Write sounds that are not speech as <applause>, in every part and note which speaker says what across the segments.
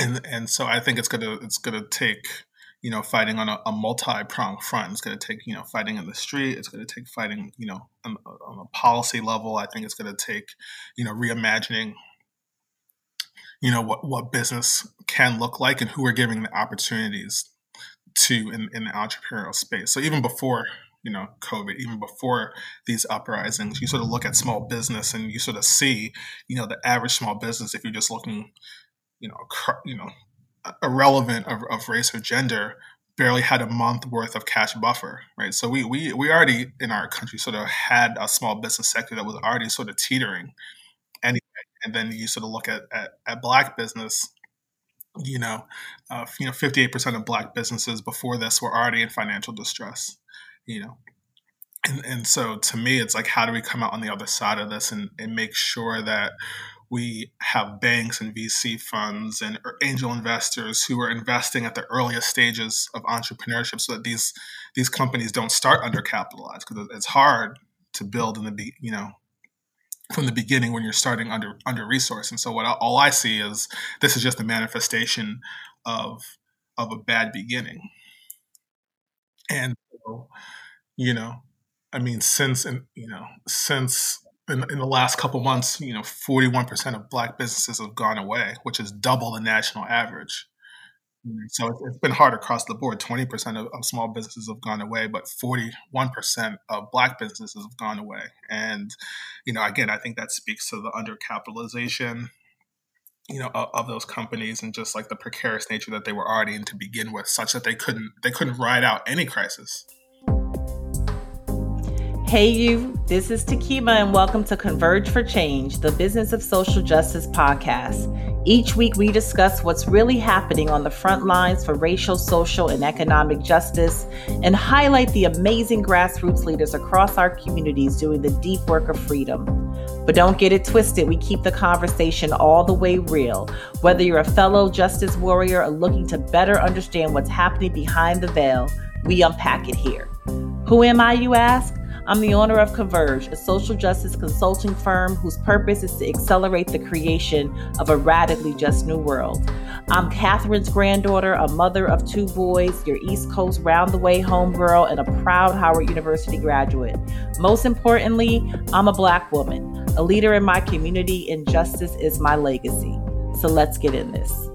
Speaker 1: and and so I think it's gonna it's gonna take you know fighting on a, a multi-pronged front. It's gonna take you know fighting in the street. It's gonna take fighting you know on, on a policy level. I think it's gonna take you know reimagining you know what what business can look like and who we're giving the opportunities to in, in the entrepreneurial space. So even before you know COVID, even before these uprisings, you sort of look at small business and you sort of see you know the average small business if you're just looking you know you know irrelevant of, of race or gender barely had a month worth of cash buffer, right? So we we we already in our country sort of had a small business sector that was already sort of teetering anyway. And then you sort of look at at, at black business, you know, uh, you know, fifty eight percent of black businesses before this were already in financial distress, you know. And, and so to me, it's like, how do we come out on the other side of this and, and make sure that we have banks and VC funds and er, angel investors who are investing at the earliest stages of entrepreneurship so that these these companies don't start undercapitalized because it's hard to build in the be you know from the beginning when you're starting under under resourced. And so what I, all I see is this is just a manifestation of of a bad beginning. And you know I mean since and you know since in, in the last couple months, you know, 41% of black businesses have gone away, which is double the national average. So it's been hard across the board. 20% of, of small businesses have gone away, but 41% of black businesses have gone away. And, you know, again, I think that speaks to the undercapitalization, you know, of, of those companies and just like the precarious nature that they were already in to begin with, such that they couldn't they couldn't ride out any crisis.
Speaker 2: Hey, you, this is Takima, and welcome to Converge for Change, the Business of Social Justice podcast. Each week, we discuss what's really happening on the front lines for racial, social, and economic justice and highlight the amazing grassroots leaders across our communities doing the deep work of freedom. But don't get it twisted, we keep the conversation all the way real. Whether you're a fellow justice warrior or looking to better understand what's happening behind the veil, we unpack it here. Who am I, you ask? I'm the owner of Converge, a social justice consulting firm whose purpose is to accelerate the creation of a radically just new world. I'm Catherine's granddaughter, a mother of two boys, your East Coast round the way homegirl, and a proud Howard University graduate. Most importantly, I'm a Black woman, a leader in my community, and justice is my legacy. So let's get in this.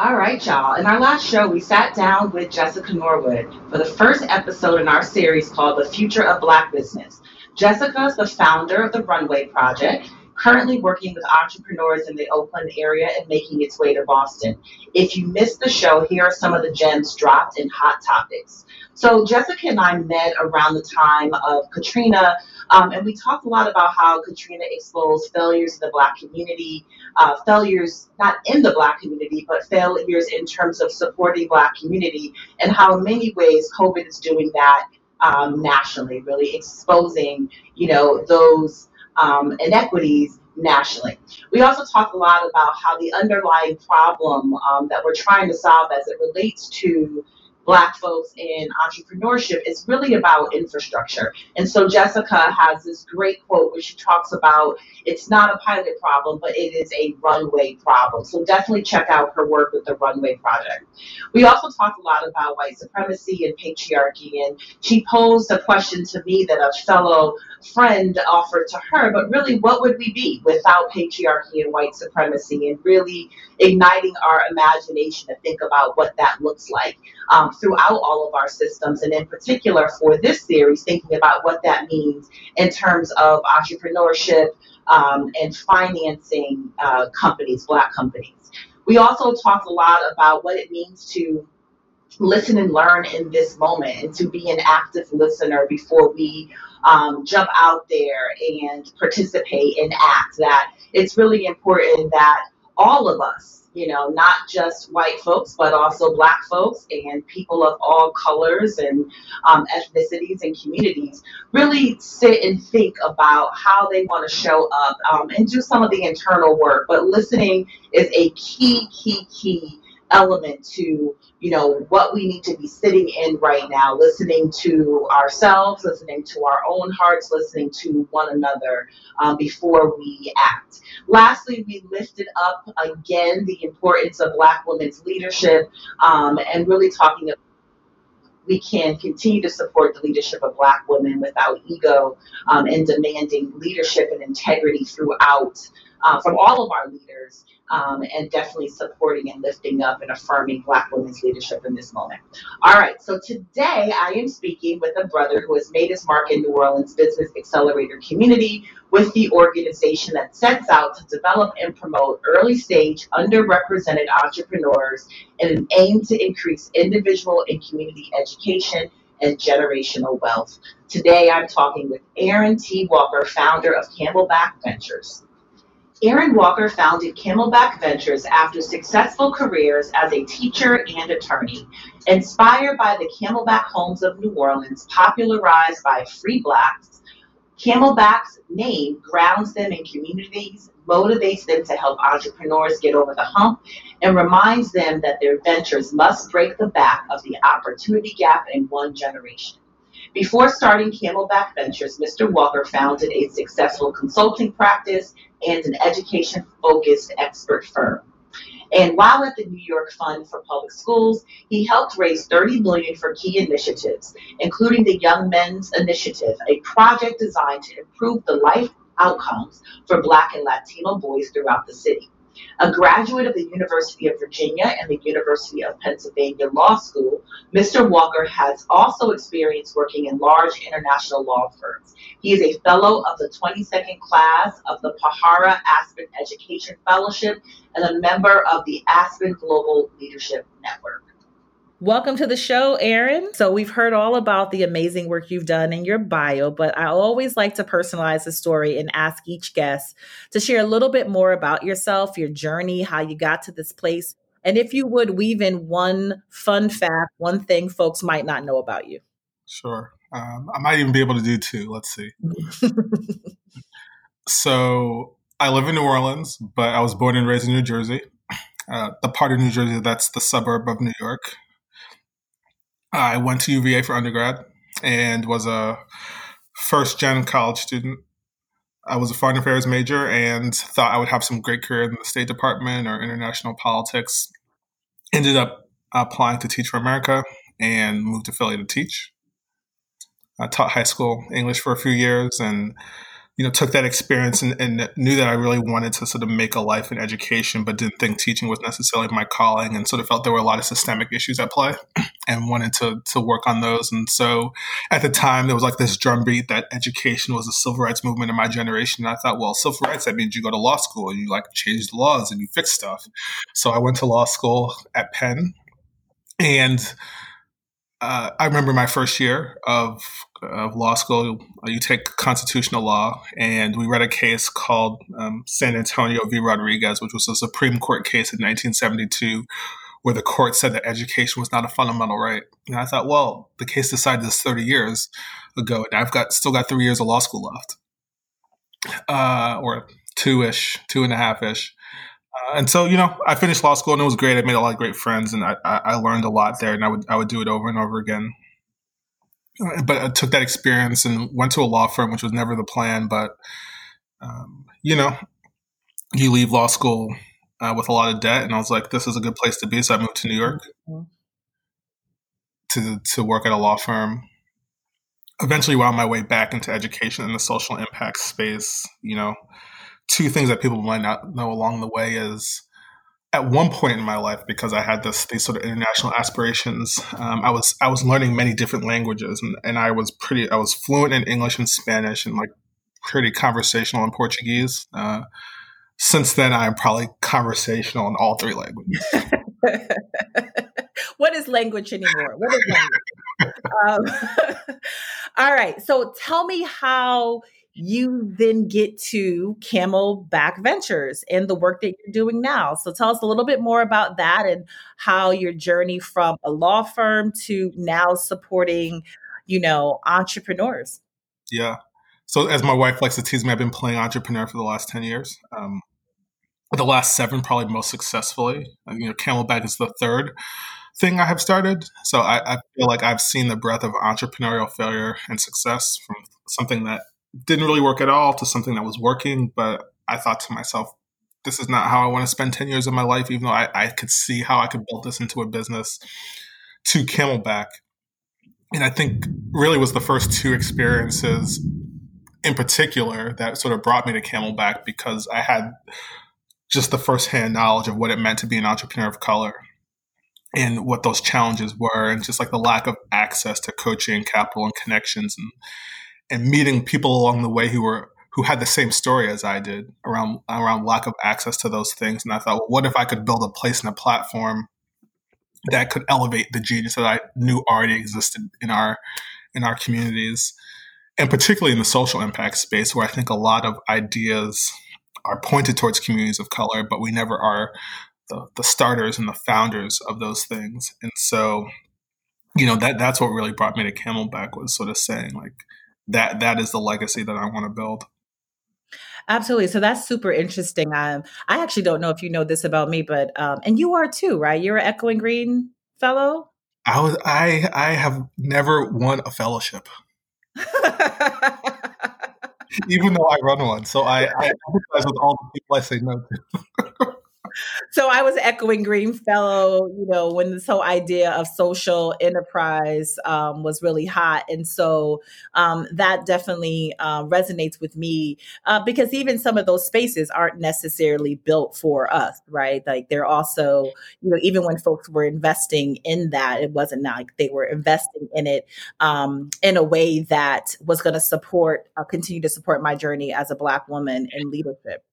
Speaker 2: All right, y'all. In our last show, we sat down with Jessica Norwood for the first episode in our series called The Future of Black Business. Jessica is the founder of the Runway Project, currently working with entrepreneurs in the Oakland area and making its way to Boston. If you missed the show, here are some of the gems dropped in Hot Topics. So, Jessica and I met around the time of Katrina um, and we talked a lot about how Katrina exposed failures in the Black community, uh, failures not in the Black community, but failures in terms of supporting Black community, and how in many ways COVID is doing that um, nationally, really exposing, you know, those um, inequities nationally. We also talk a lot about how the underlying problem um, that we're trying to solve as it relates to Black folks in entrepreneurship is really about infrastructure. And so Jessica has this great quote where she talks about it's not a pilot problem, but it is a runway problem. So definitely check out her work with the Runway Project. We also talked a lot about white supremacy and patriarchy, and she posed a question to me that a fellow friend offered to her, but really, what would we be without patriarchy and white supremacy, and really igniting our imagination to think about what that looks like um, throughout all of our systems, and in particular for this series, thinking about what that means in terms of entrepreneurship um, and financing uh, companies, Black companies. We also talked a lot about what it means to listen and learn in this moment and to be an active listener before we um, jump out there and participate and act. That it's really important that all of us, you know, not just white folks, but also black folks and people of all colors and um, ethnicities and communities really sit and think about how they want to show up um, and do some of the internal work. But listening is a key, key, key element to you know what we need to be sitting in right now listening to ourselves listening to our own hearts listening to one another um, before we act. Lastly we lifted up again the importance of black women's leadership um, and really talking about we can continue to support the leadership of Black women without ego um, and demanding leadership and integrity throughout uh, from all of our leaders um, and definitely supporting and lifting up and affirming Black women's leadership in this moment. All right, so today I am speaking with a brother who has made his mark in New Orleans Business Accelerator community with the organization that sets out to develop and promote early stage underrepresented entrepreneurs in an aim to increase individual and community education and generational wealth. Today I'm talking with Aaron T. Walker, founder of Camelback Ventures. Aaron Walker founded Camelback Ventures after successful careers as a teacher and attorney. Inspired by the Camelback homes of New Orleans, popularized by free blacks, Camelback's name grounds them in communities, motivates them to help entrepreneurs get over the hump, and reminds them that their ventures must break the back of the opportunity gap in one generation. Before starting Camelback Ventures, Mr. Walker founded a successful consulting practice and an education focused expert firm. And while at the New York Fund for Public Schools, he helped raise 30 million for key initiatives, including the Young Men's Initiative, a project designed to improve the life outcomes for Black and Latino boys throughout the city. A graduate of the University of Virginia and the University of Pennsylvania Law School, Mr. Walker has also experience working in large international law firms. He is a fellow of the 22nd class of the Pahara Aspen Education Fellowship and a member of the Aspen Global Leadership Network.
Speaker 3: Welcome to the show, Aaron. So, we've heard all about the amazing work you've done in your bio, but I always like to personalize the story and ask each guest to share a little bit more about yourself, your journey, how you got to this place, and if you would weave in one fun fact, one thing folks might not know about you.
Speaker 1: Sure. Um, I might even be able to do two. Let's see. <laughs> so, I live in New Orleans, but I was born and raised in New Jersey, uh, the part of New Jersey that's the suburb of New York. I went to UVA for undergrad and was a first gen college student. I was a foreign affairs major and thought I would have some great career in the State Department or international politics. Ended up applying to Teach for America and moved to Philly to teach. I taught high school English for a few years and you know, took that experience and, and, knew that I really wanted to sort of make a life in education, but didn't think teaching was necessarily my calling, and sort of felt there were a lot of systemic issues at play, <clears throat> and wanted to to work on those. And so, at the time, there was like this drumbeat that education was a civil rights movement in my generation. And I thought, well, civil rights that means you go to law school and you like change the laws and you fix stuff. So I went to law school at Penn, and uh, I remember my first year of, of law school. Uh, you take constitutional law, and we read a case called um, San Antonio v. Rodriguez, which was a Supreme Court case in 1972, where the court said that education was not a fundamental right. And I thought, well, the case decided this 30 years ago, and I've got still got three years of law school left, uh, or two ish, two and a half ish. Uh, and so, you know, I finished law school and it was great. I made a lot of great friends and I, I learned a lot there and I would, I would do it over and over again. But I took that experience and went to a law firm, which was never the plan. But, um, you know, you leave law school uh, with a lot of debt. And I was like, this is a good place to be. So I moved to New York mm-hmm. to, to work at a law firm. Eventually wound my way back into education in the social impact space, you know, two things that people might not know along the way is at one point in my life because I had this these sort of international aspirations. Um, I was I was learning many different languages and, and I was pretty I was fluent in English and Spanish and like pretty conversational in Portuguese. Uh, since then, I'm probably conversational in all three languages. <laughs>
Speaker 3: what is language anymore? What is language? <laughs> um, <laughs> all right. So tell me how you then get to Camelback Ventures and the work that you're doing now. So tell us a little bit more about that and how your journey from a law firm to now supporting, you know, entrepreneurs.
Speaker 1: Yeah. So as my wife likes to tease me, I've been playing entrepreneur for the last 10 years. Um, the last seven probably most successfully. You know, Camelback is the third thing I have started. So I, I, feel like I've seen the breadth of entrepreneurial failure and success from something that didn't really work at all to something that was working. But I thought to myself, this is not how I want to spend 10 years of my life, even though I, I could see how I could build this into a business to Camelback. And I think really was the first two experiences in particular that sort of brought me to Camelback because I had just the firsthand knowledge of what it meant to be an entrepreneur of color and what those challenges were and just like the lack of access to coaching capital and connections and and meeting people along the way who were who had the same story as I did around around lack of access to those things and I thought well, what if I could build a place and a platform that could elevate the genius that I knew already existed in our in our communities and particularly in the social impact space where I think a lot of ideas are pointed towards communities of color but we never are the, the starters and the founders of those things. And so, you know, that that's what really brought me to Camelback was sort of saying like that that is the legacy that I want to build.
Speaker 2: Absolutely. So that's super interesting. Um, I actually don't know if you know this about me, but um, and you are too, right? You're an Echoing Green fellow.
Speaker 1: I was. I I have never won a fellowship, <laughs> even though I run one. So I, I empathize with all the people I say no to <laughs> <laughs>
Speaker 2: so I was echoing Green Fellow, you know, when this whole idea of social enterprise um, was really hot. And so um, that definitely uh, resonates with me uh, because even some of those spaces aren't necessarily built for us, right? Like they're also, you know, even when folks were investing in that, it wasn't like they were investing in it um, in a way that was going to support, uh, continue to support my journey as a Black woman in leadership.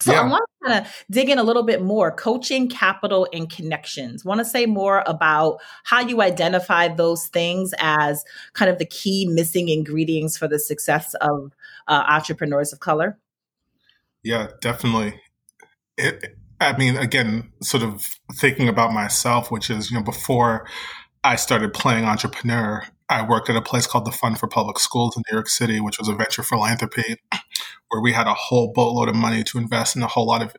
Speaker 2: So yeah. I want to kind of dig in a little bit more coaching, capital, and connections. Want to say more about how you identify those things as kind of the key missing ingredients for the success of uh, entrepreneurs of color?
Speaker 1: Yeah, definitely. It, I mean, again, sort of thinking about myself, which is, you know, before I started playing entrepreneur, I worked at a place called the Fund for Public Schools in New York City, which was a venture philanthropy where we had a whole boatload of money to invest in a whole lot of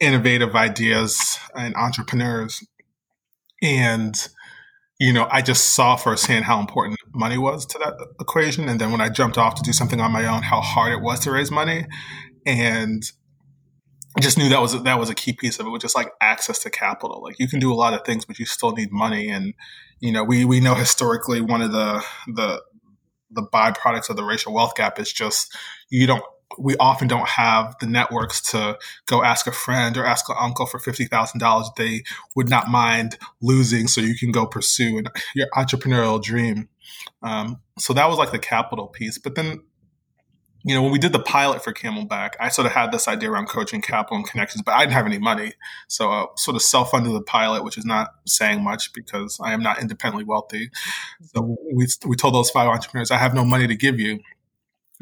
Speaker 1: innovative ideas and entrepreneurs. And, you know, I just saw firsthand how important money was to that equation. And then when I jumped off to do something on my own, how hard it was to raise money. And I just knew that was that was a key piece of it, was just like access to capital. Like you can do a lot of things, but you still need money. And you know, we we know historically one of the the the byproducts of the racial wealth gap is just you don't we often don't have the networks to go ask a friend or ask an uncle for fifty thousand dollars they would not mind losing, so you can go pursue your entrepreneurial dream. Um, so that was like the capital piece. But then you know, when we did the pilot for Camelback, I sort of had this idea around coaching, capital, and connections, but I didn't have any money. So uh, I sort of self funded the pilot, which is not saying much because I am not independently wealthy. So we, we told those five entrepreneurs, I have no money to give you,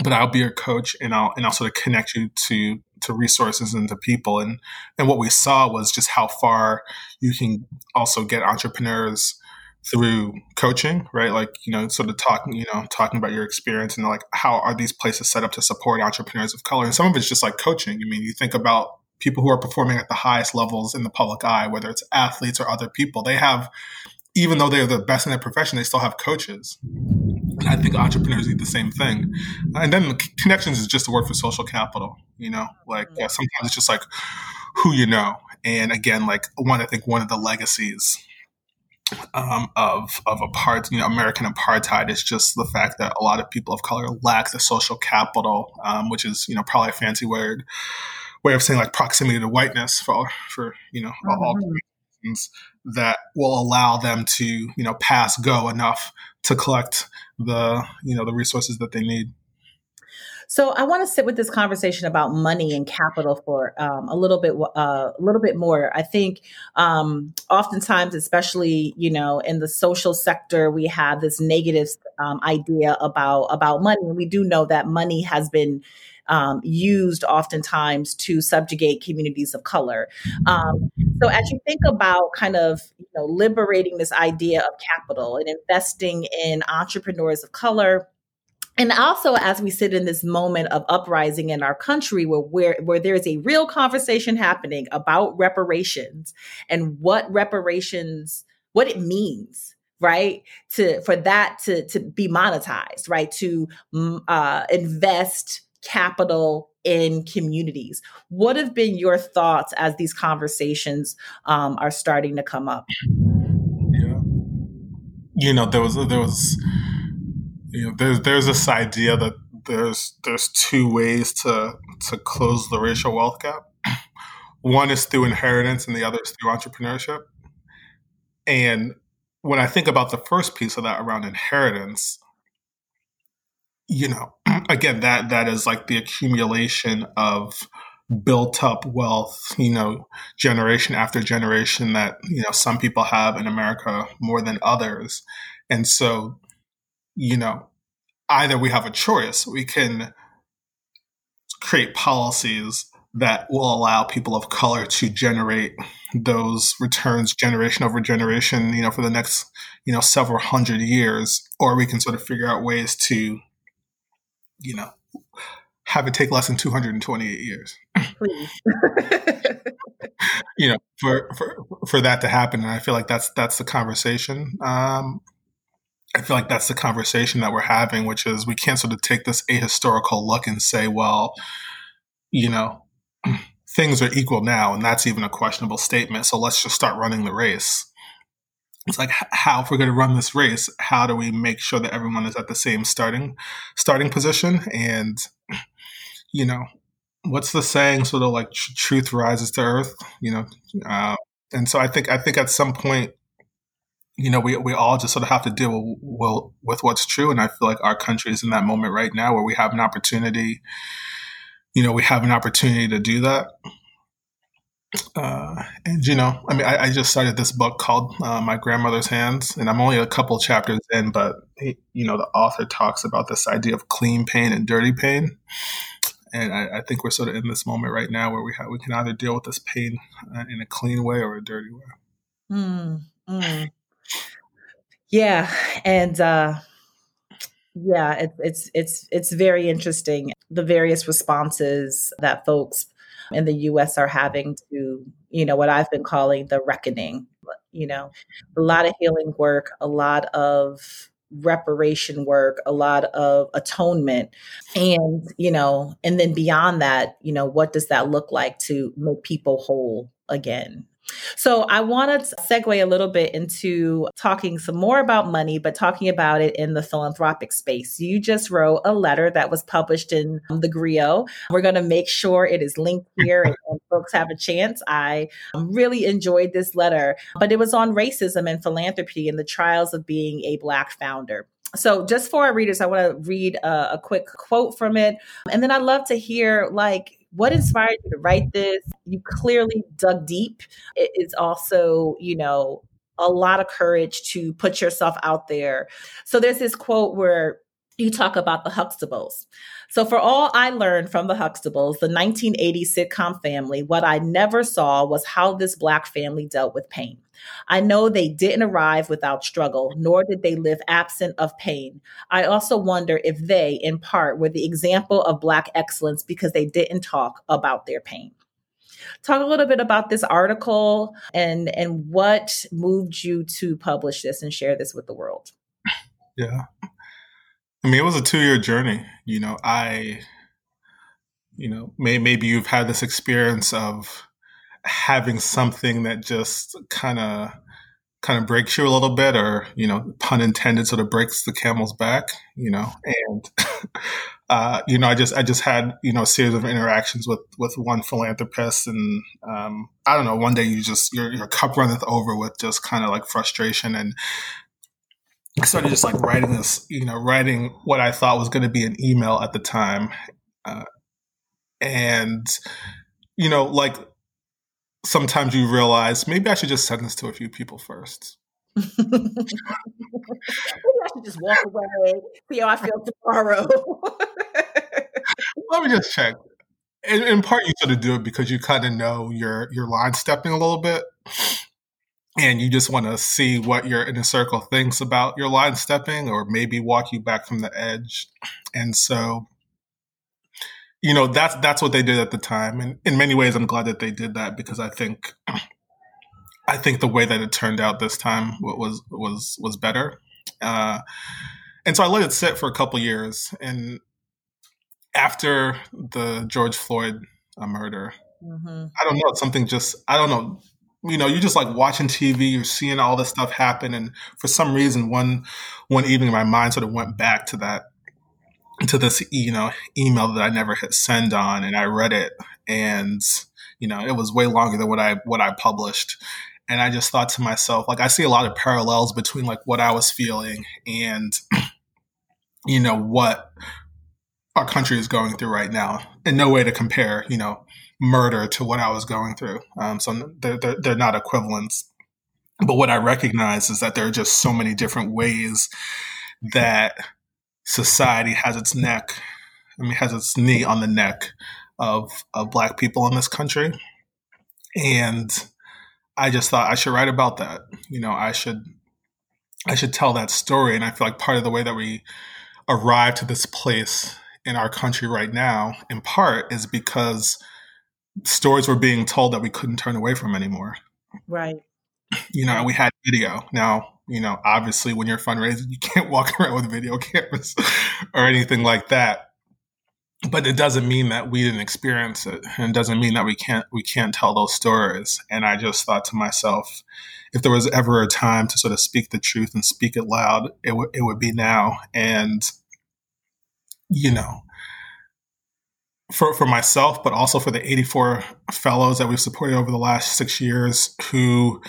Speaker 1: but I'll be your coach and I'll, and I'll sort of connect you to, to resources and to people. And, and what we saw was just how far you can also get entrepreneurs through coaching, right? Like, you know, sort of talking, you know, talking about your experience and like how are these places set up to support entrepreneurs of color? And some of it's just like coaching. I mean, you think about people who are performing at the highest levels in the public eye, whether it's athletes or other people, they have, even though they're the best in their profession, they still have coaches. And I think entrepreneurs need the same thing. And then connections is just a word for social capital, you know, like mm-hmm. yeah, sometimes it's just like who you know. And again, like one, I think one of the legacies um, of of apart, you know, American apartheid is just the fact that a lot of people of color lack the social capital, um, which is you know probably a fancy word way of saying like proximity to whiteness for for you know mm-hmm. all reasons that will allow them to you know pass go enough to collect the you know the resources that they need.
Speaker 2: So I want to sit with this conversation about money and capital for um, a little bit, uh, a little bit more. I think um, oftentimes, especially you know in the social sector, we have this negative um, idea about about money. We do know that money has been um, used oftentimes to subjugate communities of color. Um, so as you think about kind of you know liberating this idea of capital and investing in entrepreneurs of color and also as we sit in this moment of uprising in our country where, where where there's a real conversation happening about reparations and what reparations what it means right to for that to to be monetized right to mm, uh, invest capital in communities. What have been your thoughts as these conversations um, are starting to come up?
Speaker 1: Yeah. You know there was there was you know there's there's this idea that there's there's two ways to to close the racial wealth gap <clears throat> one is through inheritance and the other is through entrepreneurship and when I think about the first piece of that around inheritance, you know, <clears throat> again, that that is like the accumulation of built up wealth, you know, generation after generation that, you know, some people have in America more than others. And so, you know, either we have a choice, we can create policies that will allow people of color to generate those returns generation over generation, you know, for the next, you know, several hundred years, or we can sort of figure out ways to, you know, have it take less than 228 years. <laughs> you know, for, for for that to happen, and I feel like that's that's the conversation. Um, I feel like that's the conversation that we're having, which is we can't sort of take this ahistorical look and say, well, you know, <clears throat> things are equal now, and that's even a questionable statement. So let's just start running the race. It's like how if we're going to run this race, how do we make sure that everyone is at the same starting starting position? And <clears throat> you know, what's the saying? Sort of like truth rises to earth. You know, uh, and so I think I think at some point, you know, we we all just sort of have to deal with, with what's true. And I feel like our country is in that moment right now where we have an opportunity you know, we have an opportunity to do that. Uh, and you know, I mean, I, I, just started this book called uh, "My Grandmother's Hands," and I'm only a couple chapters in, but you know, the author talks about this idea of clean pain and dirty pain, and I, I think we're sort of in this moment right now where we have we can either deal with this pain uh, in a clean way or a dirty way. Mm, mm.
Speaker 2: Yeah, and uh, yeah, it's it's it's it's very interesting the various responses that folks in the US are having to, you know, what I've been calling the reckoning, you know, a lot of healing work, a lot of reparation work, a lot of atonement. And, you know, and then beyond that, you know, what does that look like to make people whole again? So I want to segue a little bit into talking some more about money, but talking about it in the philanthropic space. You just wrote a letter that was published in the Grio. We're going to make sure it is linked <laughs> here and, and folks have a chance. I um, really enjoyed this letter, but it was on racism and philanthropy and the trials of being a Black founder. So, just for our readers, I want to read a, a quick quote from it. And then I'd love to hear, like, what inspired you to write this? You clearly dug deep. It is also, you know, a lot of courage to put yourself out there. So there's this quote where you talk about the Huxtables. So, for all I learned from the Huxtables, the 1980 sitcom family, what I never saw was how this Black family dealt with pain. I know they didn't arrive without struggle, nor did they live absent of pain. I also wonder if they, in part, were the example of Black excellence because they didn't talk about their pain. Talk a little bit about this article and and what moved you to publish this and share this with the world.
Speaker 1: Yeah. I mean, it was a two year journey. You know, I, you know, may, maybe you've had this experience of having something that just kind of kind of breaks you a little bit or you know pun intended sort of breaks the camel's back you know and <laughs> uh, you know i just i just had you know a series of interactions with with one philanthropist and um, i don't know one day you just your, your cup runneth over with just kind of like frustration and I started just like writing this, you know, writing what I thought was going to be an email at the time. Uh, and, you know, like sometimes you realize maybe I should just send this to a few people first. maybe
Speaker 2: I should just walk away, see how I feel tomorrow. <laughs>
Speaker 1: Let me just check. In, in, part, you sort of do it because you kind of know you're you're line stepping a little bit. And you just want to see what your inner circle thinks about your line stepping or maybe walk you back from the edge. And so, you know, that's that's what they did at the time. And in many ways I'm glad that they did that because I think I think the way that it turned out this time was was was better. Uh, and so I let it sit for a couple years. And after the George Floyd uh, murder, mm-hmm. I don't know, something just I don't know you know, you're just like watching TV, you're seeing all this stuff happen, and for some reason, one one evening, my mind sort of went back to that, to this, you know, email that I never hit send on, and I read it, and you know, it was way longer than what I what I published, and I just thought to myself, like, I see a lot of parallels between like what I was feeling and, <clears throat> you know, what country is going through right now, and no way to compare, you know murder to what I was going through. Um, so they're, they're, they're not equivalents. But what I recognize is that there are just so many different ways that society has its neck, I mean, has its knee on the neck of, of Black people in this country. And I just thought I should write about that. You know, I should I should tell that story. And I feel like part of the way that we arrive to this place in our country right now, in part, is because stories were being told that we couldn't turn away from anymore.
Speaker 2: Right.
Speaker 1: You know, we had video. Now, you know, obviously when you're fundraising, you <laughs> can't walk around with video cameras <laughs> or anything like that. But it doesn't mean that we didn't experience it. And it doesn't mean that we can't we can't tell those stories. And I just thought to myself, if there was ever a time to sort of speak the truth and speak it loud, it, w- it would be now. And, you know, for, for myself, but also for the 84 fellows that we've supported over the last six years who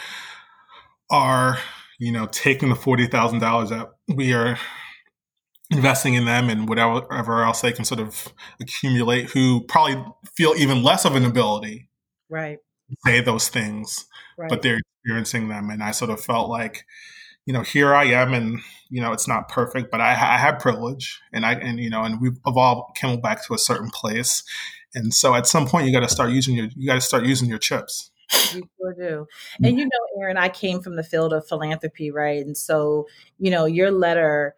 Speaker 1: are, you know, taking the $40,000 that we are investing in them and whatever else they can sort of accumulate who probably feel even less of an ability
Speaker 2: right
Speaker 1: say those things right. but they're experiencing them and i sort of felt like you know, here I am, and you know, it's not perfect, but I, I have privilege, and I and you know, and we've evolved Camelback to a certain place, and so at some point, you got to start using your you got to start using your chips.
Speaker 2: You sure do. And you know, Aaron, I came from the field of philanthropy, right? And so, you know, your letter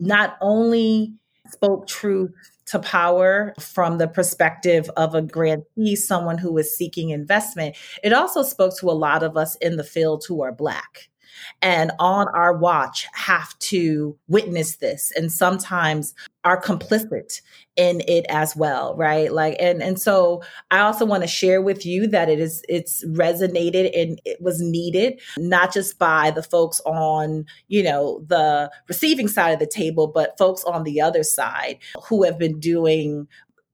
Speaker 2: not only spoke truth to power from the perspective of a grantee, someone who is seeking investment, it also spoke to a lot of us in the field who are Black and on our watch have to witness this. And sometimes are complicit in it as well right? Like and and so i also want to share with you that it is it's resonated and it was needed not just by the folks on you know the receiving side of the table but folks on the other side who have been doing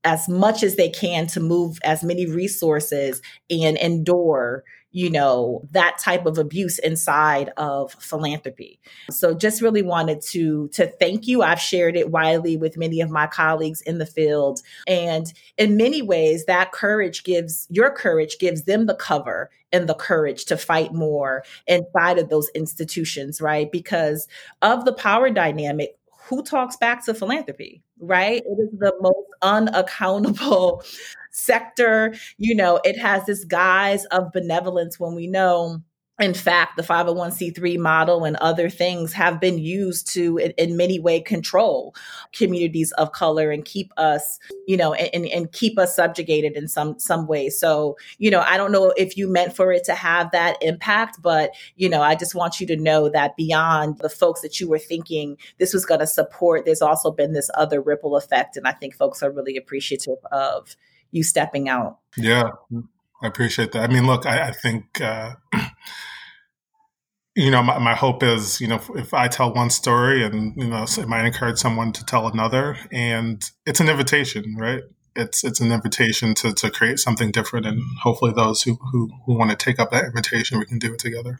Speaker 2: as much as they can to move as many resources and endure you know, that type of abuse inside of philanthropy. So just really wanted to to thank you. I've shared it widely with many of my colleagues in the field. And in many ways, that courage gives your courage gives them the cover and the courage to fight more inside of those institutions, right? Because of the power dynamic, who talks back to philanthropy, right? It is the most unaccountable sector. You know, it has this guise of benevolence when we know in fact, the 501c3 model and other things have been used to, in, in, many way, control communities of color and keep us, you know, and, and keep us subjugated in some some way. So, you know, I don't know if you meant for it to have that impact, but you know, I just want you to know that beyond the folks that you were thinking this was going to support, there's also been this other ripple effect, and I think folks are really appreciative of you stepping out.
Speaker 1: Yeah, I appreciate that. I mean, look, I, I think, uh, <clears throat> you know, my, my, hope is, you know, if, if, I tell one story and, you know, it might encourage someone to tell another. And it's an invitation, right? It's it's an invitation to, to create something different. And hopefully those who, who, who want to take up that invitation, we can do it together.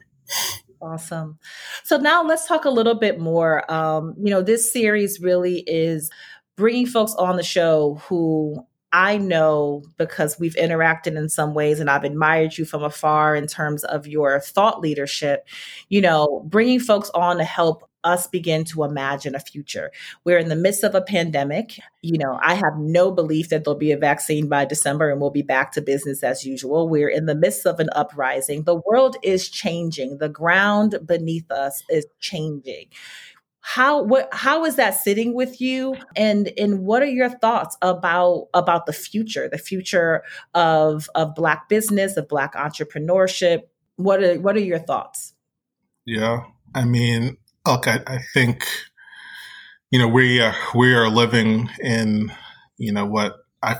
Speaker 2: Awesome. So now let's talk a little bit more. Um, you know, this series really is bringing folks on the show who I know because we've interacted in some ways and I've admired you from afar in terms of your thought leadership, you know, bringing folks on to help us begin to imagine a future? We're in the midst of a pandemic. You know, I have no belief that there'll be a vaccine by December and we'll be back to business as usual. We're in the midst of an uprising. The world is changing. The ground beneath us is changing how what how is that sitting with you? And and what are your thoughts about about the future the future of of black business of black entrepreneurship? What are what are your thoughts?
Speaker 1: Yeah i mean look i, I think you know we are we are living in you know what i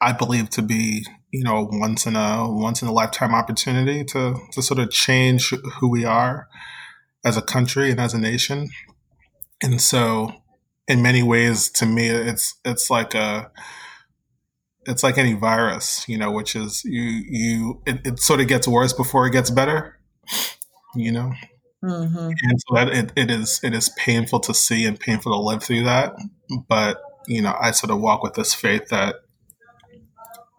Speaker 1: i believe to be you know once in a once in a lifetime opportunity to to sort of change who we are as a country and as a nation and so in many ways to me it's it's like a it's like any virus you know which is you you it, it sort of gets worse before it gets better you know mm-hmm. and so that it, it is it is painful to see and painful to live through that but you know i sort of walk with this faith that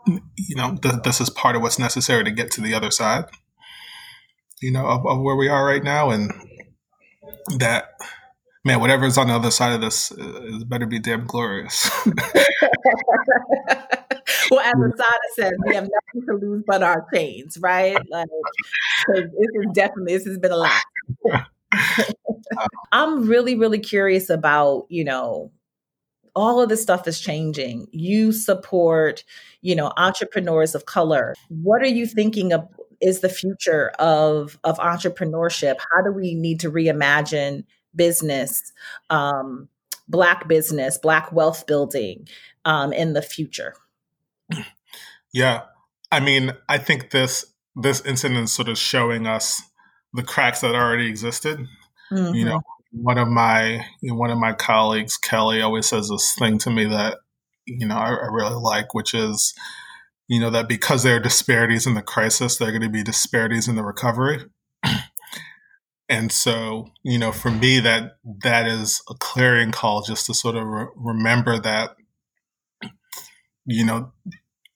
Speaker 1: you know th- this is part of what's necessary to get to the other side you know of, of where we are right now and that man, whatever's on the other side of this uh, is better be damn glorious. <laughs>
Speaker 2: well, as Assata says, we have nothing to lose but our chains, right? Like, this is definitely this has been a lot. <laughs> I'm really, really curious about, you know, all of this stuff is changing. You support, you know, entrepreneurs of color. What are you thinking of is the future of of entrepreneurship? How do we need to reimagine business, um, Black business, Black wealth building um, in the future?
Speaker 1: Yeah, I mean, I think this this incident is sort of showing us the cracks that already existed. Mm-hmm. You know, one of my you know, one of my colleagues, Kelly, always says this thing to me that you know I, I really like, which is you know that because there are disparities in the crisis, there are going to be disparities in the recovery. And so, you know, for me, that that is a clarion call just to sort of re- remember that, you know,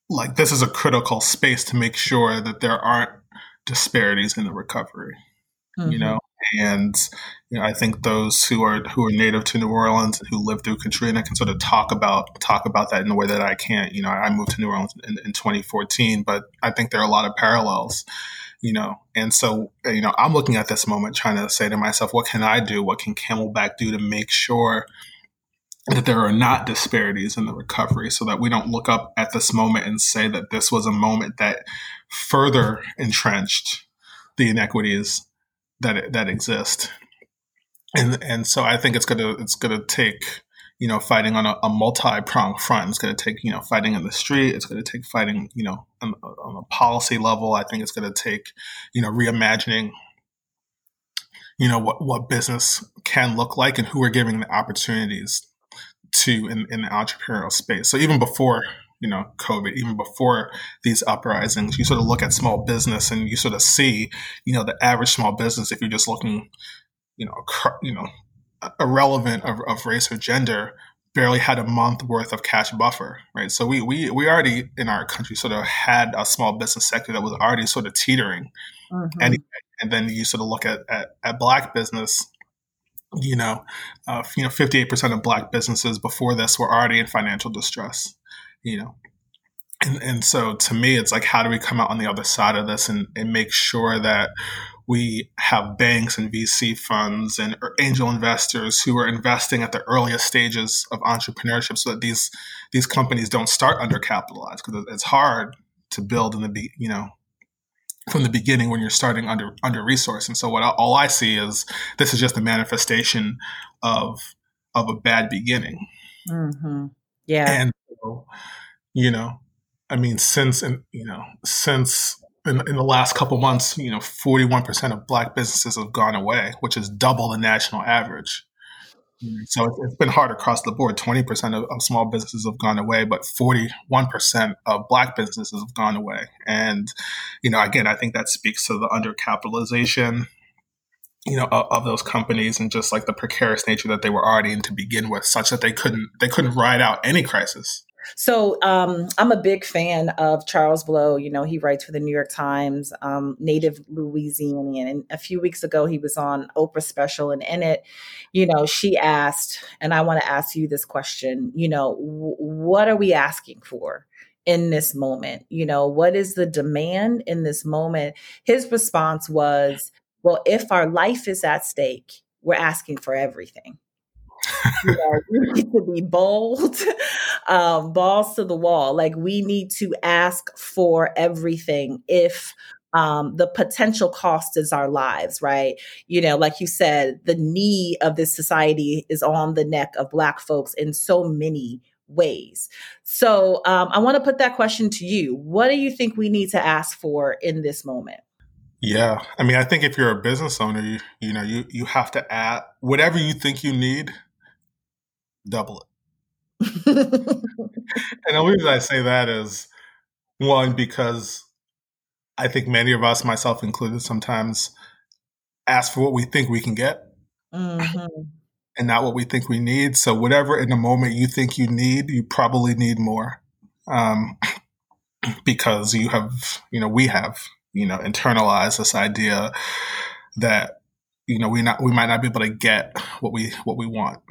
Speaker 1: like this is a critical space to make sure that there aren't disparities in the recovery. Mm-hmm. You know, and you know, I think those who are who are native to New Orleans and who lived through Katrina can sort of talk about talk about that in a way that I can't. You know, I moved to New Orleans in, in 2014, but I think there are a lot of parallels you know and so uh, you know i'm looking at this moment trying to say to myself what can i do? What can camelback do to make sure that there are not disparities in the recovery so that we don't look up at this moment and say that this was a moment that further entrenched the inequities that that exist? And and so i think it's going to it's going to take you know, fighting on a, a multi-pronged front. It's going to take, you know, fighting in the street. It's going to take fighting, you know, on, on a policy level. I think it's going to take, you know, reimagining, you know, what, what business can look like and who we're giving the opportunities to in, in the entrepreneurial space. So even before, you know, COVID, even before these uprisings, you sort of look at small business and you sort of see, you know, the average small business, if you're just looking, you know, cr- you know, irrelevant of, of race or gender barely had a month worth of cash buffer, right? So we we we already in our country sort of had a small business sector that was already sort of teetering, mm-hmm. and and then you sort of look at at, at black business. You know, uh, you know, fifty eight percent of black businesses before this were already in financial distress. You know, and and so to me, it's like, how do we come out on the other side of this and, and make sure that we have banks and VC funds and angel investors who are investing at the earliest stages of entrepreneurship so that these these companies don't start undercapitalized because it's hard to build in the be, you know from the beginning when you're starting under under resourced and so what I, all I see is this is just a manifestation of of a bad beginning.
Speaker 2: Mm-hmm. yeah.
Speaker 1: And so, you know I mean since and you know since in, in the last couple months, you know, 41% of black businesses have gone away, which is double the national average. So it's been hard across the board. 20% of, of small businesses have gone away, but 41% of black businesses have gone away. And, you know, again, I think that speaks to the undercapitalization, you know, of, of those companies and just like the precarious nature that they were already in to begin with, such that they couldn't, they couldn't ride out any crisis
Speaker 2: So um, I'm a big fan of Charles Blow. You know, he writes for the New York Times, um, native Louisianian. And a few weeks ago, he was on Oprah special, and in it, you know, she asked, and I want to ask you this question. You know, w- what are we asking for? in this moment? You know, what is the demand in this moment? His response was, well, if our life is at stake, we're asking for everything <laughs> you know, we need to be bold, <laughs> um, balls to the wall. Like we need to ask for everything if um, the potential cost is our lives, right? You know, like you said, the knee of this society is on the neck of Black folks in so many ways. So um, I want to put that question to you. What do you think we need to ask for in this moment?
Speaker 1: Yeah, I mean, I think if you're a business owner, you you know, you you have to add whatever you think you need double it. <laughs> and the reason I say that is one, because I think many of us, myself included, sometimes ask for what we think we can get mm-hmm. and not what we think we need. So, whatever in the moment you think you need, you probably need more um, <clears throat> because you have, you know, we have, you know, internalized this idea that you know we not we might not be able to get what we what we want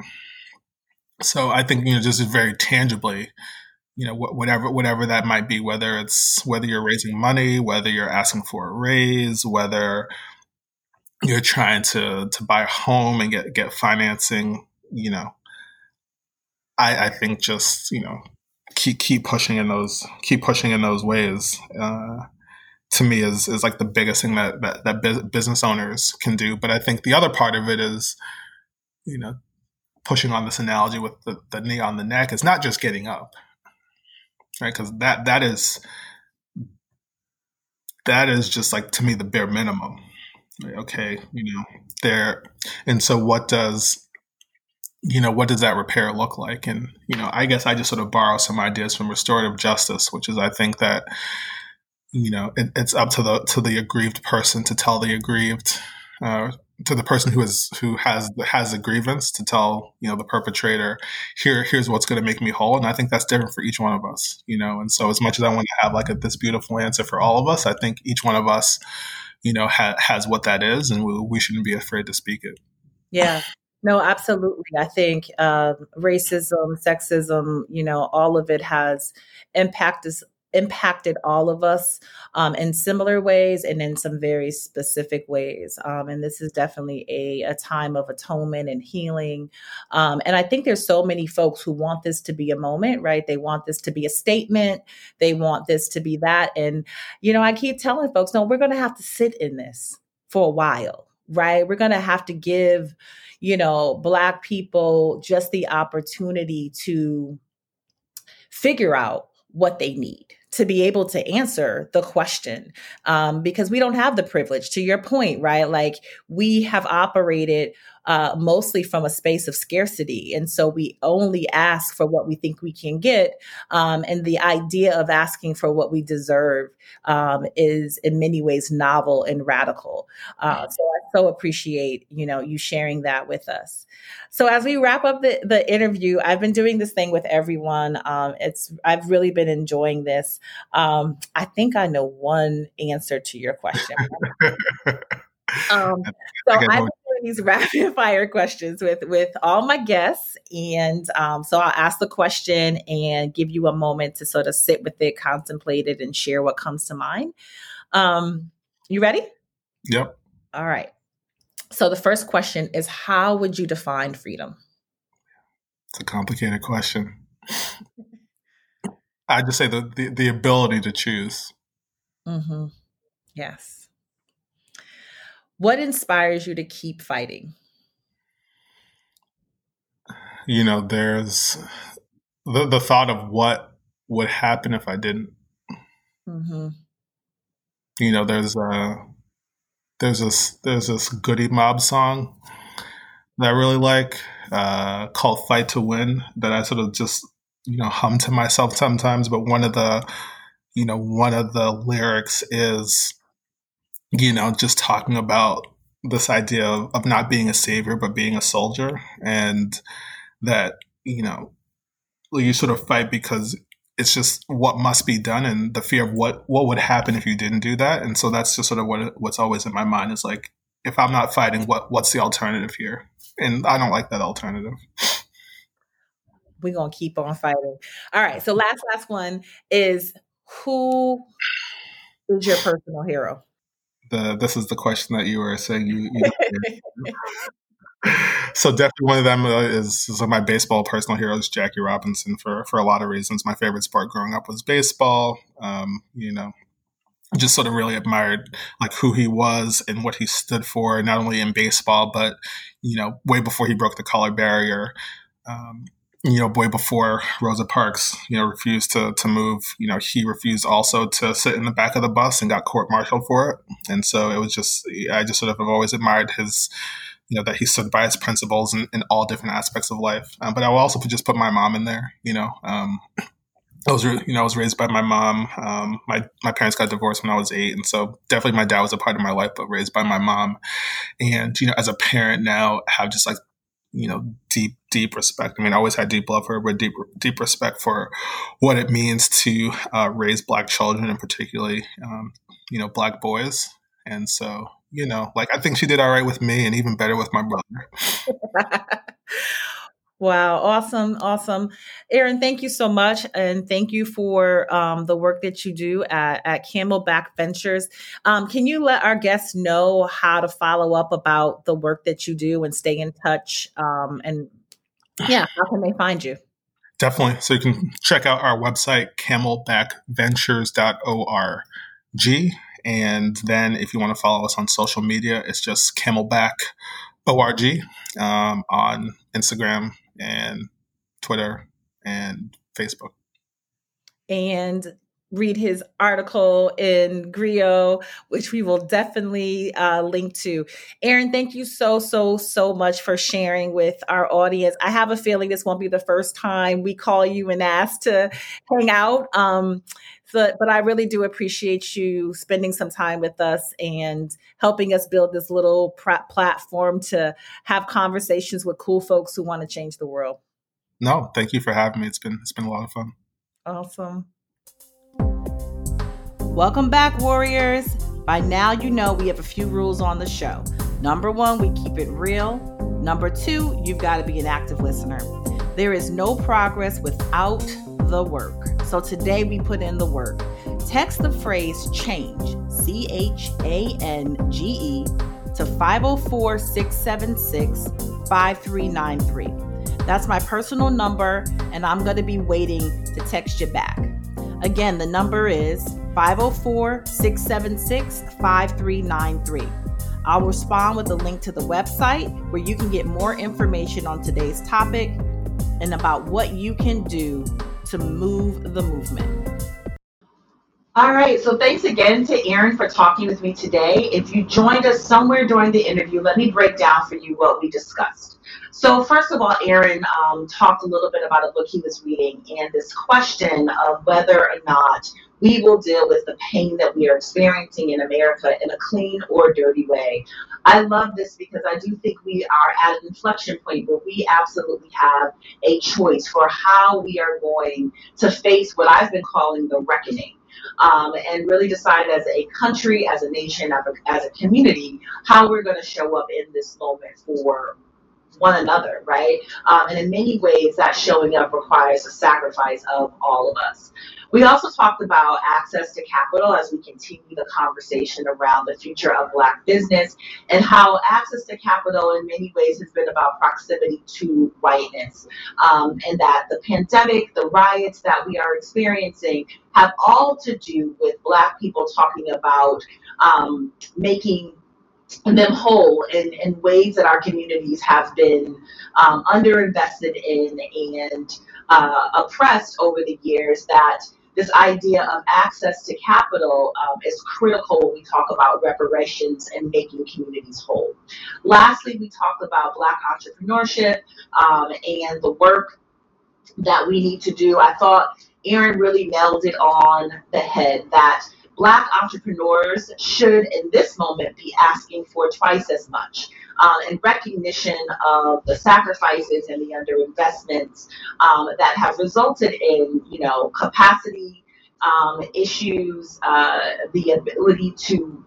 Speaker 1: so I think you know just very tangibly, you know whatever whatever that might be, whether it's whether you're raising money, whether you're asking for a raise, whether you're trying to to buy a home and get get financing, you know, I, I think just you know keep keep pushing in those keep pushing in those ways. Uh, to me is is like the biggest thing that, that that business owners can do. But I think the other part of it is, you know, pushing on this analogy with the, the knee on the neck is not just getting up, right? Because that that is that is just like to me the bare minimum. Okay, you know, there, and so what does you know what does that repair look like? And you know, I guess I just sort of borrow some ideas from restorative justice, which is I think that you know it, it's up to the to the aggrieved person to tell the aggrieved uh, to the person who is who has has a grievance to tell you know the perpetrator here here's what's going to make me whole. And i think that's different for each one of us you know? And so as much as i want to have like a, this beautiful answer for all of us i think each one of us you know ha- has what that is and we, we shouldn't be afraid to speak it.
Speaker 2: Yeah. No absolutely. I think uh, racism sexism you know all of it has impacted impacted all of us um, in similar ways and in some very specific ways. Um, and this is definitely a, a time of atonement and healing. Um, and I think there's so many folks who want this to be a moment, right? They want this to be a statement. They want this to be that. And, you know, I keep telling folks, no, we're going to have to sit in this for a while, right? We're going to have to give, you know, Black people just the opportunity to figure out what they need to be able to answer the question um, because we don't have the privilege. To your point right like we have operated uh, mostly from a space of scarcity. And so we only ask for what we think we can get. Um, and the idea of asking for what we deserve um, is in many ways novel and radical. Uh, so I so appreciate, you know, you sharing that with us. So as we wrap up the, the interview, I've been doing this thing with everyone. Um, it's I've really been enjoying this. Um, I think I know one answer to your question. <laughs> Um, so doing these <laughs> rapid fire questions with with all my guests, and um, so I'll ask the question and give you a moment to sort of sit with it, contemplate it, and share what comes to mind. Um, you ready?
Speaker 1: Yep.
Speaker 2: All right. So the first question is, how would you define freedom?
Speaker 1: It's a complicated question. I'd just say the, the, the ability to choose.
Speaker 2: Mm-hmm. Yes. What inspires you to keep fighting?
Speaker 1: You know, there's the, the thought of what would happen if I didn't. Mm-hmm. You know, there's a there's this there's this Goodie Mob song that I really like uh, called "Fight to Win" that I sort of just you know hum to myself sometimes. But one of the you know one of the lyrics is you know, just talking about this idea of, of not being a savior, but being a soldier. And that, you know, you sort of fight because it's just what must be done and the fear of what what would happen if you didn't do that. And so that's just sort of what what's always in my mind is like if i'm not fighting what what's the alternative here? And i don't like that alternative.
Speaker 2: We're gonna keep on fighting. All right so last last one is who is your personal hero
Speaker 1: the this is the question that you were saying you, you <laughs> so definitely one of them uh, is, is my baseball personal hero is Jackie Robinson for for a lot of reasons. My favorite sport growing up was baseball. Um, you know, just sort of really admired like who he was and what he stood for, not only in baseball but you know way before he broke the color barrier. Um, you know, way before Rosa Parks, you know, refused to to move. You know, he refused also to sit in the back of the bus and got court-martialed for it. And so it was just, I just sort of have always admired his you know that he stood by his principles in, in all different aspects of life. Um, but I will also just put my mom in there. You know, um, I was you know I was raised by my mom. Um, my my parents got divorced when I was eight, and so definitely my dad was a part of my life, but raised by my mom. And you know, as a parent now, have just like you know deep deep respect. I mean, I always had deep love for her, but deep deep respect for what it means to uh, raise black children, and particularly um, you know black boys. And so you know, like I think she did all right with me and even better with my brother. <laughs>
Speaker 2: wow, awesome, awesome. Aaron, thank you so much. And thank you for um, the work that you do at, at Camelback Ventures. Um, can you let our guests know how to follow up about the work that you do and stay in touch? Um, and yeah, how can they find you?
Speaker 1: Definitely. So you can check out our website, camelbackventures.org. And then if you want to follow us on social media, it's just Camelback ORG um, on Instagram and Twitter and Facebook.
Speaker 2: And read his article in Grio, which we will definitely uh, link to. Aaron, thank you so, so, so much for sharing with our audience. I have a feeling this won't be the first time we call you and ask to hang out. Um, but, but I really do appreciate you spending some time with us and helping us build this little pr- platform to have conversations with cool folks who want to change the world.
Speaker 1: No, thank you for having me. It's been it's been a lot of fun.
Speaker 2: Awesome. Welcome back, Warriors. By now, you know we have a few rules on the show. Number one, we keep it real. Number two, you've got to be an active listener. There is no progress without the work. So today we put in the work. Text the phrase change, C H A N G E, to 504 676 5393. That's my personal number, and I'm going to be waiting to text you back. Again, the number is 504 676 5393. I'll respond with a link to the website where you can get more information on today's topic and about what you can do to move the movement.
Speaker 4: All right, so thanks again to Aaron for talking with me today. If you joined us somewhere during the interview, let me break down for you what we discussed. So, first of all, Aaron um, talked a little bit about a book he was reading and this question of whether or not we will deal with the pain that we are experiencing in America in a clean or dirty way. I love this because I do think we are at an inflection point where we absolutely have a choice for how we are going to face what I've been calling the reckoning. Um, and really decide as a country, as a nation, as a, as a community, how we're going to show up in this moment for one another, right? Um, and in many ways, that showing up requires a sacrifice of all of us. We also talked about access to capital as we continue the conversation around the future of Black business and how access to capital in many ways has been about proximity to whiteness. Um, and that the pandemic, the riots that we are experiencing have all to do with Black people talking about um, making them whole in, in ways that our communities have been um, underinvested in and uh, oppressed over the years that this idea of access to capital um, is critical when we talk about reparations and making communities whole. Lastly, we talked about Black entrepreneurship um, and the work that we need to do. I thought Aaron really nailed it on the head that
Speaker 2: Black entrepreneurs should, in this moment, be asking for twice as much. Uh, in recognition of the sacrifices and the underinvestments um, that have resulted in, you know, capacity um, issues, uh, the ability to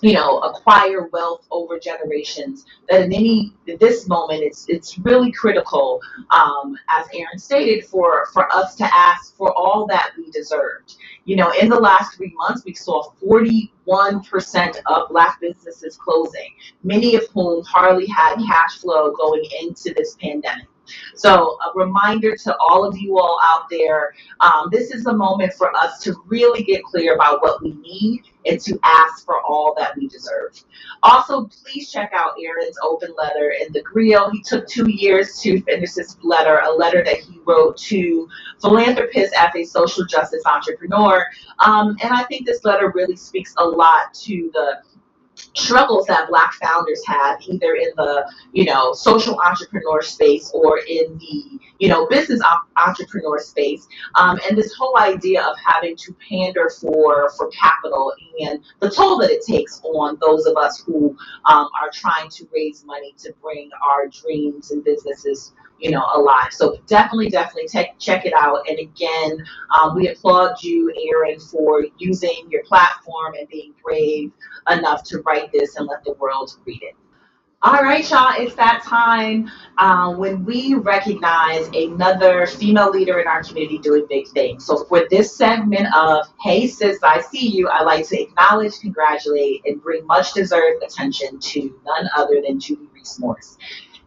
Speaker 2: you know acquire wealth over generations that in any this moment it's it's really critical um, as aaron stated for for us to ask for all that we deserved. You know in the last three months we saw 41% of black businesses closing many of whom hardly had cash flow going into this pandemic so, a reminder to all of you all out there um, this is a moment for us to really get clear about what we need and to ask for all that we deserve. Also, please check out Aaron's open letter in the Grio. He took two years to finish this letter, a letter that he wrote to philanthropists as a social justice entrepreneur. Um, and I think this letter really speaks a lot to the struggles that black founders have either in the you know social entrepreneur space or in the you know business op- entrepreneur space um, and this whole idea of having to pander for for capital and the toll that it takes on those of us who um, are trying to raise money to bring our dreams and businesses you know, alive. So definitely, definitely check check it out. And again, um, we applaud you, Aaron, for using your platform and being brave enough to write this and let the world read it. All right, y'all, it's that time um, when we recognize another female leader in our community doing big things. So, for this segment of Hey Sis, I See You, I like to acknowledge, congratulate, and bring much deserved attention to none other than Judy Reese Morris.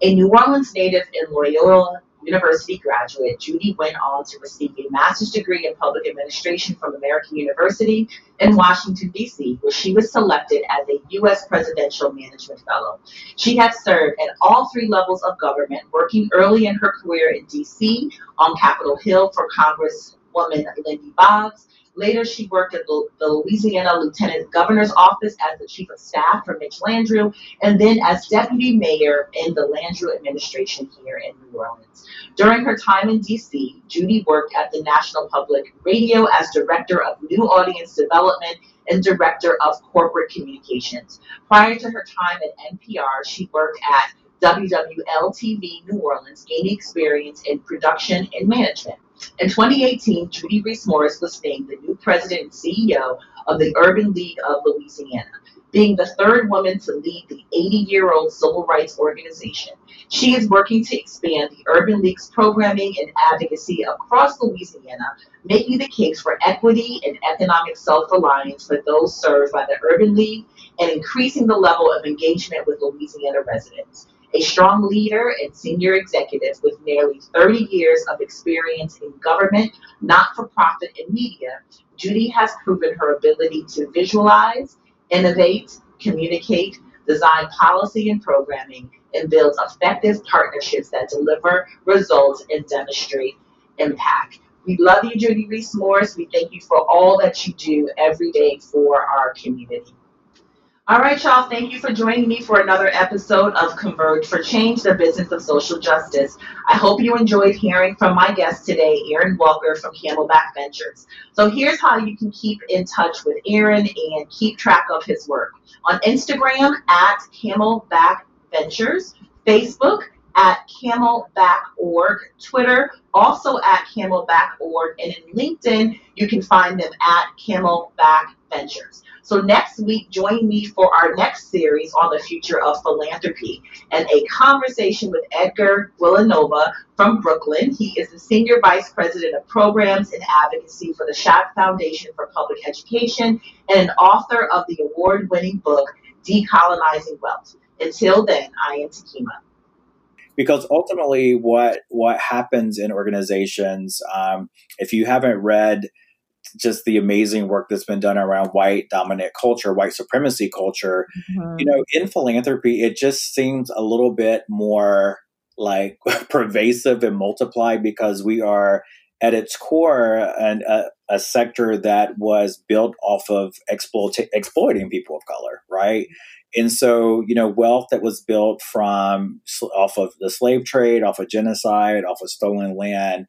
Speaker 2: A New Orleans native and Loyola University graduate, Judy went on to receive a master's degree in public administration from American University in Washington, D.C., where she was selected as a U.S. Presidential Management Fellow. She has served at all three levels of government, working early in her career in D.C. on Capitol Hill for Congresswoman Lindy Boggs, Later, she worked at the, the, Louisiana Lieutenant Governor's Office as the Chief of Staff for Mitch Landrieu, and then as Deputy Mayor in the Landrieu administration here in New Orleans. During her time in D.C., Judy worked at the National Public Radio as Director of New Audience Development and Director of Corporate Communications. Prior to her time at NPR, she worked at WWL-TV New Orleans, gaining experience in production and management. In 2018, Judy Reese Morris was named the new president and CEO of the Urban League of Louisiana, being the third woman to lead the 80 year old civil rights organization. She is working to expand the Urban League's programming and advocacy across Louisiana, making the case for equity and economic self reliance for those served by the Urban League and increasing the level of engagement with Louisiana residents a strong leader and senior executive with nearly 30 years of experience in government, not for profit, and media, Judy has proven her ability to visualize, innovate, communicate, design policy and programming, and build effective partnerships that deliver results and demonstrate impact. We love you, Judy Reese Morris. We thank you for all that you do every day for our community. All right, y'all. Thank you for joining me for another episode of Converge for Change, the business of social justice. I hope you enjoyed hearing from my guest today, Aaron Walker from Camelback Ventures. So here's how you can keep in touch with Aaron and keep track of his work. On Instagram at Camelback Ventures, Facebook at camelback.org, Twitter also at camelback.org, and in LinkedIn, you can find them at Camelback Ventures. So next week, join me for our next series on the future of philanthropy and a conversation with Edgar Villanueva from Brooklyn. He is the Senior Vice President of Programs and Advocacy for the Schott Foundation for Public Education and an author of the award-winning book, Decolonizing Wealth. Until then, I am Takima
Speaker 5: because ultimately what what happens in organizations um, if you haven't read just the amazing work that's been done around white dominant culture, white supremacy culture. Mm-hmm. You know, in philanthropy, it just seems a little bit more like <laughs> pervasive and multiplied because we are at its core an, a, a sector that was built off of exploit, exploiting people of color, right? And so, you know, wealth that was built from off of the slave trade, off of genocide, off of stolen land,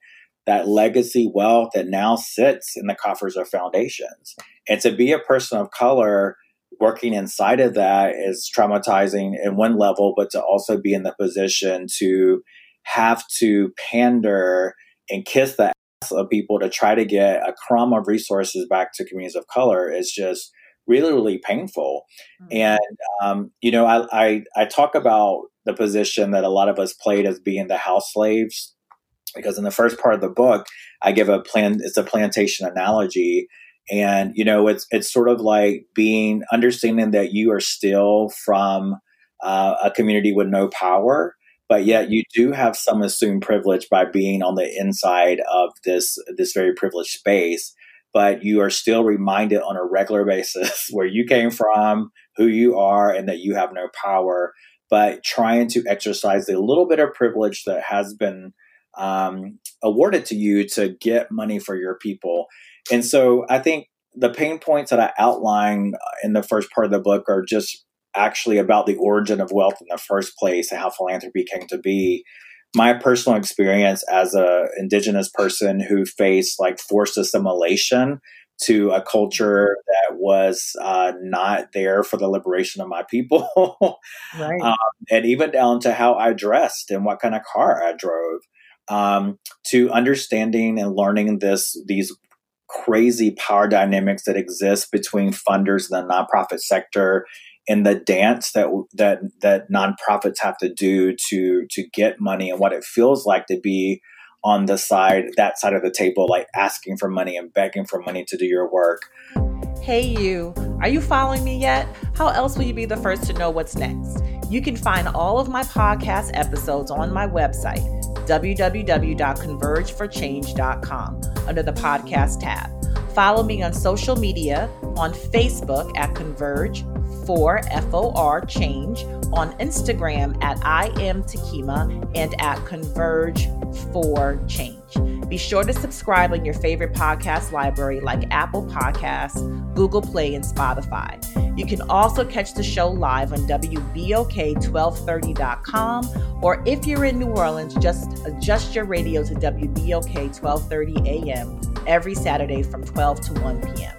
Speaker 5: that legacy wealth that now sits in the coffers of foundations. And to be a person of color working inside of that is traumatizing in one level, but to also be in the position to have to pander and kiss the ass of people to try to get a crumb of resources back to communities of color is just really, really painful. Mm-hmm. And, um, you know, I, I, I talk about the position that a lot of us played as being the house slaves because in the first part of the book, I give a plan, it's a plantation analogy and you know it's it's sort of like being understanding that you are still from uh, a community with no power but yet you do have some assumed privilege by being on the inside of this this very privileged space but you are still reminded on a regular <laughs> basis where you came from who you are and that you have no power. But trying to exercise the little bit of privilege that has been um, awarded to you to get money for your people. And so I think the pain points that I outline in the first part of the book are just actually about the origin of wealth in the first place and how philanthropy came to be. My personal experience as a indigenous person who faced like forced assimilation to a culture that was uh, not there for the liberation of my people, <laughs> right. um, and even down to how I dressed and what kind of car I drove, um, to understanding and learning this these crazy power dynamics that exist between funders and the nonprofit sector and the dance that that that nonprofits have to do to to get money and what it feels like to be on the side that side of the table like asking for money and begging for money to do your work.
Speaker 2: Hey you. Are you following me yet? How else will you be the first to know what's next? You can find all of my podcast episodes on my website www.convergeforchange.com under the podcast tab. Follow me on social media on Facebook at Converge for FOR Change, on Instagram at I am Takima, and at Converge for Change. Be sure to subscribe on your favorite podcast library like Apple Podcasts, Google Play, and Spotify. You can also catch the show live on WBOK1230.com, or if you're in New Orleans, just adjust your radio to WBOK 1230 AM every Saturday from 12 to 1 p.m.